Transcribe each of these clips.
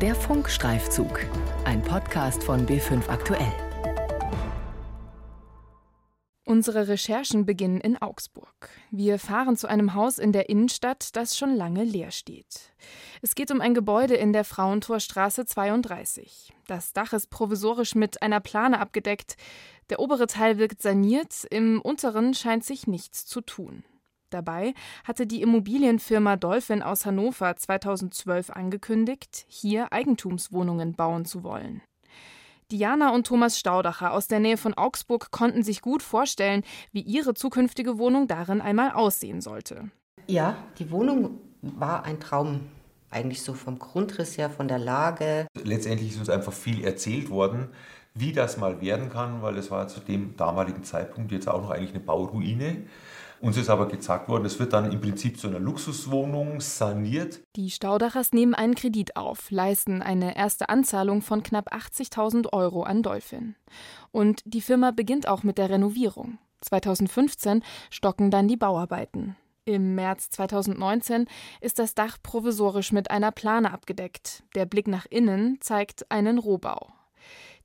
Der Funkstreifzug, ein Podcast von B5 Aktuell. Unsere Recherchen beginnen in Augsburg. Wir fahren zu einem Haus in der Innenstadt, das schon lange leer steht. Es geht um ein Gebäude in der Frauentorstraße 32. Das Dach ist provisorisch mit einer Plane abgedeckt. Der obere Teil wirkt saniert, im unteren scheint sich nichts zu tun. Dabei hatte die Immobilienfirma Dolphin aus Hannover 2012 angekündigt, hier Eigentumswohnungen bauen zu wollen. Diana und Thomas Staudacher aus der Nähe von Augsburg konnten sich gut vorstellen, wie ihre zukünftige Wohnung darin einmal aussehen sollte. Ja, die Wohnung war ein Traum. Eigentlich so vom Grundriss her, von der Lage. Letztendlich ist uns einfach viel erzählt worden, wie das mal werden kann, weil es war zu dem damaligen Zeitpunkt jetzt auch noch eigentlich eine Bauruine. Uns ist aber gesagt worden, es wird dann im Prinzip zu einer Luxuswohnung saniert. Die Staudachers nehmen einen Kredit auf, leisten eine erste Anzahlung von knapp 80.000 Euro an Dolphin. Und die Firma beginnt auch mit der Renovierung. 2015 stocken dann die Bauarbeiten. Im März 2019 ist das Dach provisorisch mit einer Plane abgedeckt. Der Blick nach innen zeigt einen Rohbau.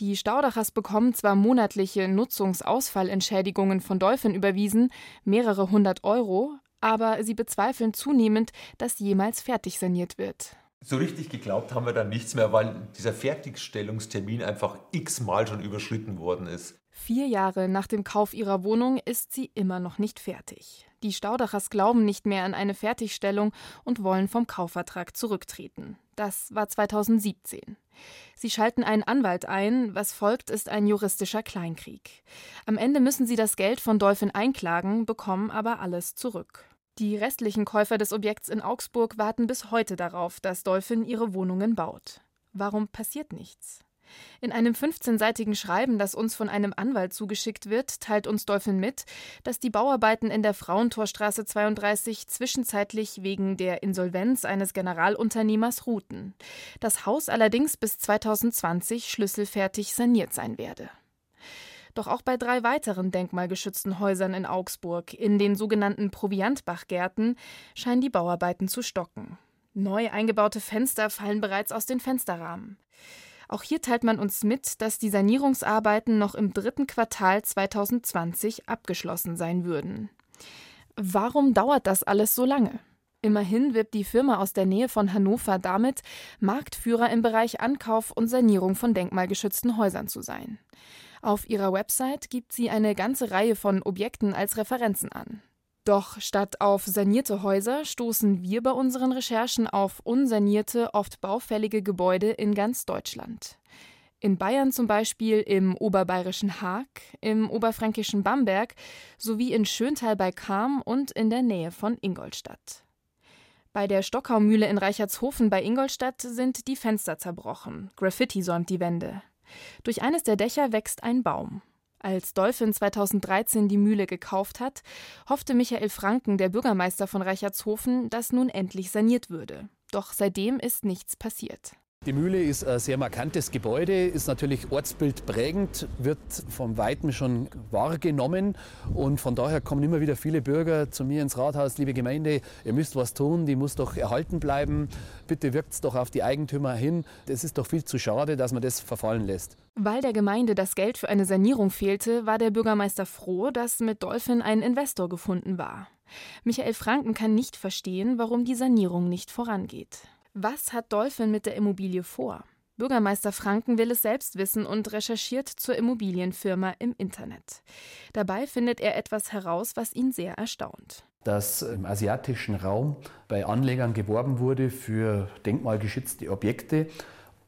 Die Staudachers bekommen zwar monatliche Nutzungsausfallentschädigungen von Dolphin überwiesen, mehrere hundert Euro, aber sie bezweifeln zunehmend, dass jemals fertig saniert wird. So richtig geglaubt haben wir dann nichts mehr, weil dieser Fertigstellungstermin einfach x-mal schon überschritten worden ist. Vier Jahre nach dem Kauf ihrer Wohnung ist sie immer noch nicht fertig. Die Staudachers glauben nicht mehr an eine Fertigstellung und wollen vom Kaufvertrag zurücktreten. Das war 2017. Sie schalten einen Anwalt ein, was folgt, ist ein juristischer Kleinkrieg. Am Ende müssen sie das Geld von Dolphin einklagen, bekommen aber alles zurück. Die restlichen Käufer des Objekts in Augsburg warten bis heute darauf, dass Dolphin ihre Wohnungen baut. Warum passiert nichts? In einem 15-seitigen Schreiben, das uns von einem Anwalt zugeschickt wird, teilt uns Dolphin mit, dass die Bauarbeiten in der Frauentorstraße 32 zwischenzeitlich wegen der Insolvenz eines Generalunternehmers ruhten. Das Haus allerdings bis 2020 schlüsselfertig saniert sein werde. Doch auch bei drei weiteren denkmalgeschützten Häusern in Augsburg, in den sogenannten Proviantbachgärten, scheinen die Bauarbeiten zu stocken. Neu eingebaute Fenster fallen bereits aus den Fensterrahmen. Auch hier teilt man uns mit, dass die Sanierungsarbeiten noch im dritten Quartal 2020 abgeschlossen sein würden. Warum dauert das alles so lange? Immerhin wirbt die Firma aus der Nähe von Hannover damit, Marktführer im Bereich Ankauf und Sanierung von denkmalgeschützten Häusern zu sein. Auf ihrer Website gibt sie eine ganze Reihe von Objekten als Referenzen an. Doch statt auf sanierte Häuser stoßen wir bei unseren Recherchen auf unsanierte, oft baufällige Gebäude in ganz Deutschland. In Bayern zum Beispiel im oberbayerischen Haag, im oberfränkischen Bamberg sowie in Schöntal bei Cham und in der Nähe von Ingolstadt. Bei der Stockaumühle in Reichertshofen bei Ingolstadt sind die Fenster zerbrochen. Graffiti säumt die Wände. Durch eines der Dächer wächst ein Baum. Als Dolphin 2013 die Mühle gekauft hat, hoffte Michael Franken, der Bürgermeister von Reichertshofen, dass nun endlich saniert würde. Doch seitdem ist nichts passiert. Die Mühle ist ein sehr markantes Gebäude, ist natürlich ortsbildprägend, wird vom Weiten schon wahrgenommen und von daher kommen immer wieder viele Bürger zu mir ins Rathaus, liebe Gemeinde, ihr müsst was tun, die muss doch erhalten bleiben, bitte wirkt es doch auf die Eigentümer hin, das ist doch viel zu schade, dass man das verfallen lässt. Weil der Gemeinde das Geld für eine Sanierung fehlte, war der Bürgermeister froh, dass mit Dolphin ein Investor gefunden war. Michael Franken kann nicht verstehen, warum die Sanierung nicht vorangeht. Was hat Dolphin mit der Immobilie vor? Bürgermeister Franken will es selbst wissen und recherchiert zur Immobilienfirma im Internet. Dabei findet er etwas heraus, was ihn sehr erstaunt. Dass im asiatischen Raum bei Anlegern geworben wurde für denkmalgeschützte Objekte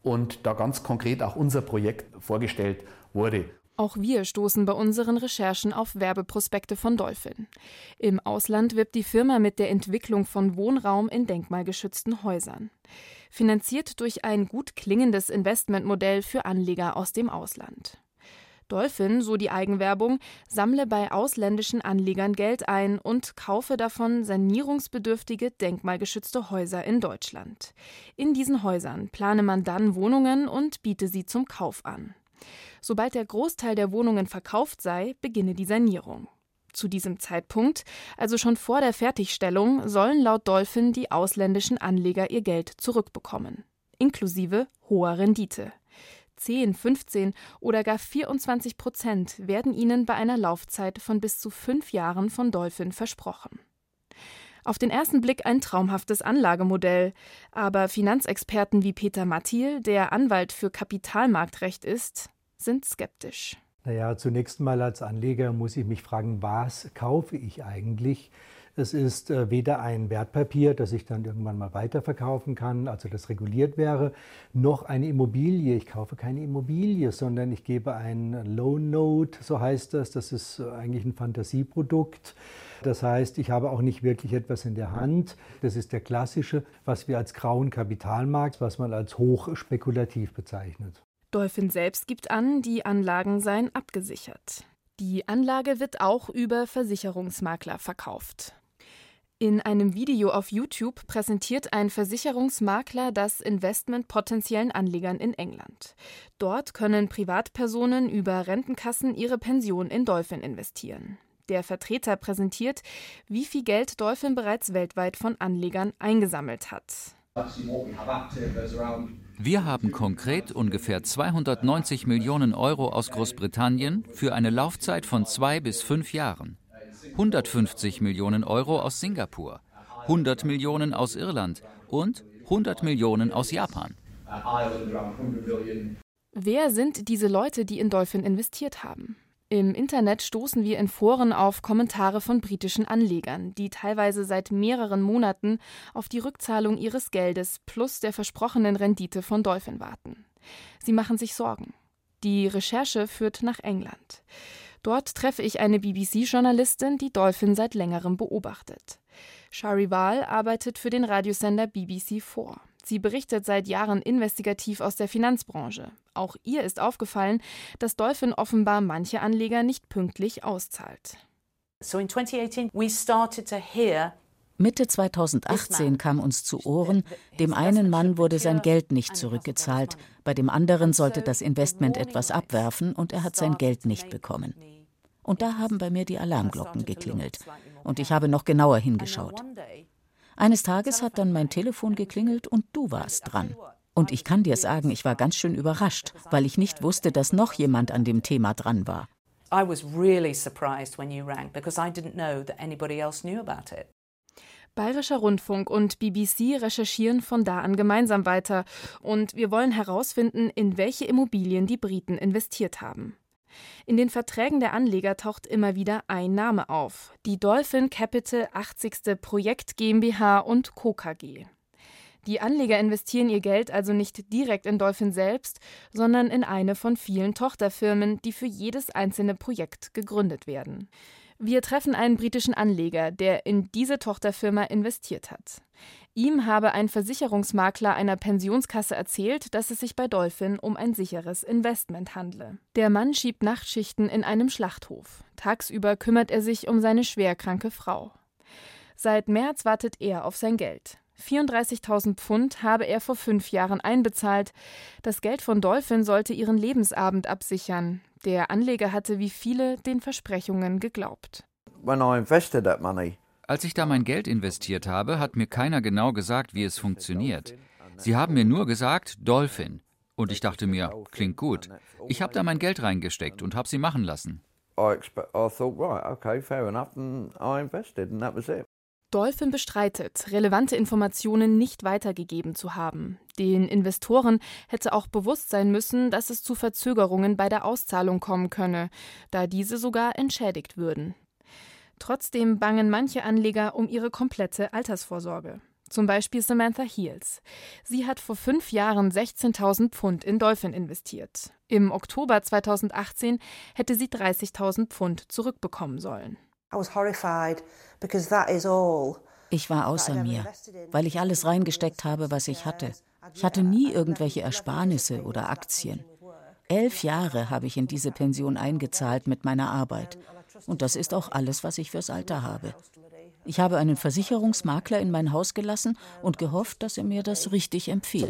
und da ganz konkret auch unser Projekt vorgestellt wurde. Auch wir stoßen bei unseren Recherchen auf Werbeprospekte von Dolphin. Im Ausland wirbt die Firma mit der Entwicklung von Wohnraum in denkmalgeschützten Häusern. Finanziert durch ein gut klingendes Investmentmodell für Anleger aus dem Ausland. Dolphin, so die Eigenwerbung, sammle bei ausländischen Anlegern Geld ein und kaufe davon sanierungsbedürftige denkmalgeschützte Häuser in Deutschland. In diesen Häusern plane man dann Wohnungen und biete sie zum Kauf an. Sobald der Großteil der Wohnungen verkauft sei, beginne die Sanierung. Zu diesem Zeitpunkt, also schon vor der Fertigstellung, sollen laut Dolphin die ausländischen Anleger ihr Geld zurückbekommen. inklusive hoher Rendite. 10, 15 oder gar 24 Prozent werden ihnen bei einer Laufzeit von bis zu fünf Jahren von Dolphin versprochen. Auf den ersten Blick ein traumhaftes Anlagemodell, aber Finanzexperten wie Peter Mathiel, der Anwalt für Kapitalmarktrecht ist, sind skeptisch. Naja, zunächst mal als Anleger muss ich mich fragen, was kaufe ich eigentlich? Es ist äh, weder ein Wertpapier, das ich dann irgendwann mal weiterverkaufen kann, also das reguliert wäre, noch eine Immobilie. Ich kaufe keine Immobilie, sondern ich gebe ein Loan Note, so heißt das. Das ist äh, eigentlich ein Fantasieprodukt. Das heißt, ich habe auch nicht wirklich etwas in der Hand. Das ist der klassische, was wir als grauen Kapitalmarkt, was man als hochspekulativ bezeichnet. Dolphin selbst gibt an, die Anlagen seien abgesichert. Die Anlage wird auch über Versicherungsmakler verkauft. In einem Video auf YouTube präsentiert ein Versicherungsmakler das Investment potenziellen Anlegern in England. Dort können Privatpersonen über Rentenkassen ihre Pension in Dolphin investieren. Der Vertreter präsentiert, wie viel Geld Dolphin bereits weltweit von Anlegern eingesammelt hat. Wir haben konkret ungefähr 290 Millionen Euro aus Großbritannien für eine Laufzeit von zwei bis fünf Jahren. 150 Millionen Euro aus Singapur, 100 Millionen aus Irland und 100 Millionen aus Japan. Wer sind diese Leute, die in Dolphin investiert haben? Im Internet stoßen wir in Foren auf Kommentare von britischen Anlegern, die teilweise seit mehreren Monaten auf die Rückzahlung ihres Geldes plus der versprochenen Rendite von Dolphin warten. Sie machen sich Sorgen. Die Recherche führt nach England. Dort treffe ich eine BBC-Journalistin, die Dolphin seit längerem beobachtet. Shari Wahl arbeitet für den Radiosender BBC 4. Sie berichtet seit Jahren investigativ aus der Finanzbranche. Auch ihr ist aufgefallen, dass Dolphin offenbar manche Anleger nicht pünktlich auszahlt. Mitte 2018 kam uns zu Ohren, dem einen Mann wurde sein Geld nicht zurückgezahlt, bei dem anderen sollte das Investment etwas abwerfen und er hat sein Geld nicht bekommen. Und da haben bei mir die Alarmglocken geklingelt und ich habe noch genauer hingeschaut. Eines Tages hat dann mein Telefon geklingelt und du warst dran. Und ich kann dir sagen, ich war ganz schön überrascht, weil ich nicht wusste, dass noch jemand an dem Thema dran war. I was really surprised when you rang because I didn't know that anybody else knew about it. Bayerischer Rundfunk und BBC recherchieren von da an gemeinsam weiter und wir wollen herausfinden, in welche Immobilien die Briten investiert haben. In den Verträgen der Anleger taucht immer wieder ein Name auf: die Dolphin Capital 80. Projekt GmbH und Co. KG. Die Anleger investieren ihr Geld also nicht direkt in Dolphin selbst, sondern in eine von vielen Tochterfirmen, die für jedes einzelne Projekt gegründet werden. Wir treffen einen britischen Anleger, der in diese Tochterfirma investiert hat. Ihm habe ein Versicherungsmakler einer Pensionskasse erzählt, dass es sich bei Dolphin um ein sicheres Investment handle. Der Mann schiebt Nachtschichten in einem Schlachthof. Tagsüber kümmert er sich um seine schwerkranke Frau. Seit März wartet er auf sein Geld. 34.000 Pfund habe er vor fünf Jahren einbezahlt. Das Geld von Dolphin sollte ihren Lebensabend absichern. Der Anleger hatte wie viele den Versprechungen geglaubt. Als ich da mein Geld investiert habe, hat mir keiner genau gesagt, wie es funktioniert. Sie haben mir nur gesagt, Dolphin. Und ich dachte mir, klingt gut. Ich habe da mein Geld reingesteckt und habe sie machen lassen. I thought, right, okay, fair enough, and I invested, and that was it. Dolphin bestreitet, relevante Informationen nicht weitergegeben zu haben. Den Investoren hätte auch bewusst sein müssen, dass es zu Verzögerungen bei der Auszahlung kommen könne, da diese sogar entschädigt würden. Trotzdem bangen manche Anleger um ihre komplette Altersvorsorge. Zum Beispiel Samantha Heels. Sie hat vor fünf Jahren 16.000 Pfund in Dolphin investiert. Im Oktober 2018 hätte sie 30.000 Pfund zurückbekommen sollen. Ich war außer mir, weil ich alles reingesteckt habe, was ich hatte. Ich hatte nie irgendwelche Ersparnisse oder Aktien. Elf Jahre habe ich in diese Pension eingezahlt mit meiner Arbeit. Und das ist auch alles, was ich fürs Alter habe. Ich habe einen Versicherungsmakler in mein Haus gelassen und gehofft, dass er mir das richtig empfiehlt.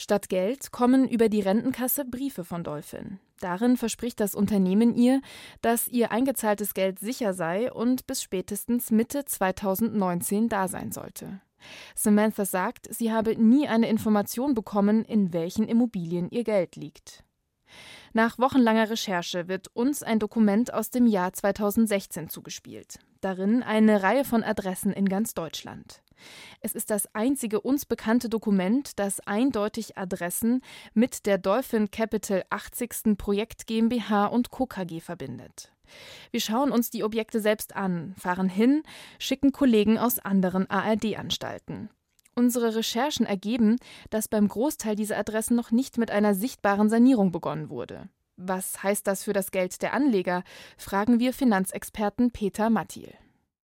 Statt Geld kommen über die Rentenkasse Briefe von Dolphin. Darin verspricht das Unternehmen ihr, dass ihr eingezahltes Geld sicher sei und bis spätestens Mitte 2019 da sein sollte. Samantha sagt, sie habe nie eine Information bekommen, in welchen Immobilien ihr Geld liegt. Nach wochenlanger Recherche wird uns ein Dokument aus dem Jahr 2016 zugespielt. Darin eine Reihe von Adressen in ganz Deutschland. Es ist das einzige uns bekannte Dokument, das eindeutig Adressen mit der Dolphin Capital 80. Projekt GmbH und Co. KG verbindet. Wir schauen uns die Objekte selbst an, fahren hin, schicken Kollegen aus anderen ARD-Anstalten. Unsere Recherchen ergeben, dass beim Großteil dieser Adressen noch nicht mit einer sichtbaren Sanierung begonnen wurde. Was heißt das für das Geld der Anleger? fragen wir Finanzexperten Peter Mattil.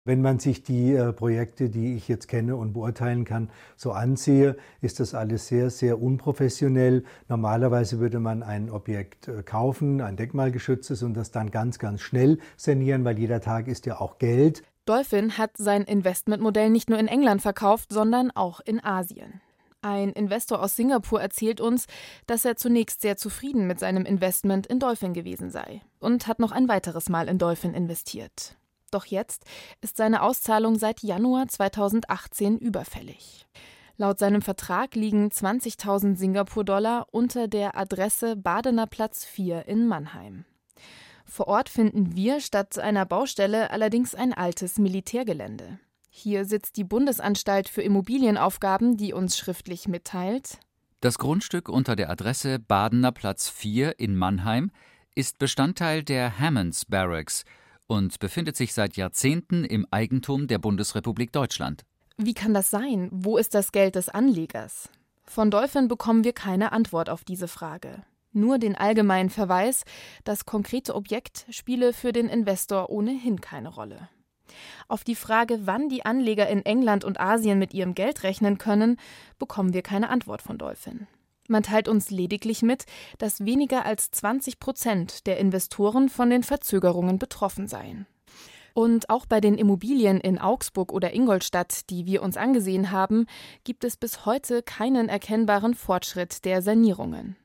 Wenn man sich die äh, Projekte, die ich jetzt kenne und beurteilen kann, so ansehe, ist das alles sehr, sehr unprofessionell. Normalerweise würde man ein Objekt äh, kaufen, ein denkmalgeschütztes, und das dann ganz, ganz schnell sanieren, weil jeder Tag ist ja auch Geld. Dolphin hat sein Investmentmodell nicht nur in England verkauft, sondern auch in Asien. Ein Investor aus Singapur erzählt uns, dass er zunächst sehr zufrieden mit seinem Investment in Dolphin gewesen sei und hat noch ein weiteres Mal in Dolphin investiert. Doch jetzt ist seine Auszahlung seit Januar 2018 überfällig. Laut seinem Vertrag liegen 20.000 Singapur-Dollar unter der Adresse Badener Platz 4 in Mannheim. Vor Ort finden wir statt einer Baustelle allerdings ein altes Militärgelände. Hier sitzt die Bundesanstalt für Immobilienaufgaben, die uns schriftlich mitteilt. Das Grundstück unter der Adresse Badener Platz 4 in Mannheim ist Bestandteil der Hammonds Barracks und befindet sich seit Jahrzehnten im Eigentum der Bundesrepublik Deutschland. Wie kann das sein? Wo ist das Geld des Anlegers? Von Dolphin bekommen wir keine Antwort auf diese Frage nur den allgemeinen Verweis, das konkrete Objekt spiele für den Investor ohnehin keine Rolle. Auf die Frage, wann die Anleger in England und Asien mit ihrem Geld rechnen können, bekommen wir keine Antwort von Dolphin. Man teilt uns lediglich mit, dass weniger als 20 Prozent der Investoren von den Verzögerungen betroffen seien. Und auch bei den Immobilien in Augsburg oder Ingolstadt, die wir uns angesehen haben, gibt es bis heute keinen erkennbaren Fortschritt der Sanierungen.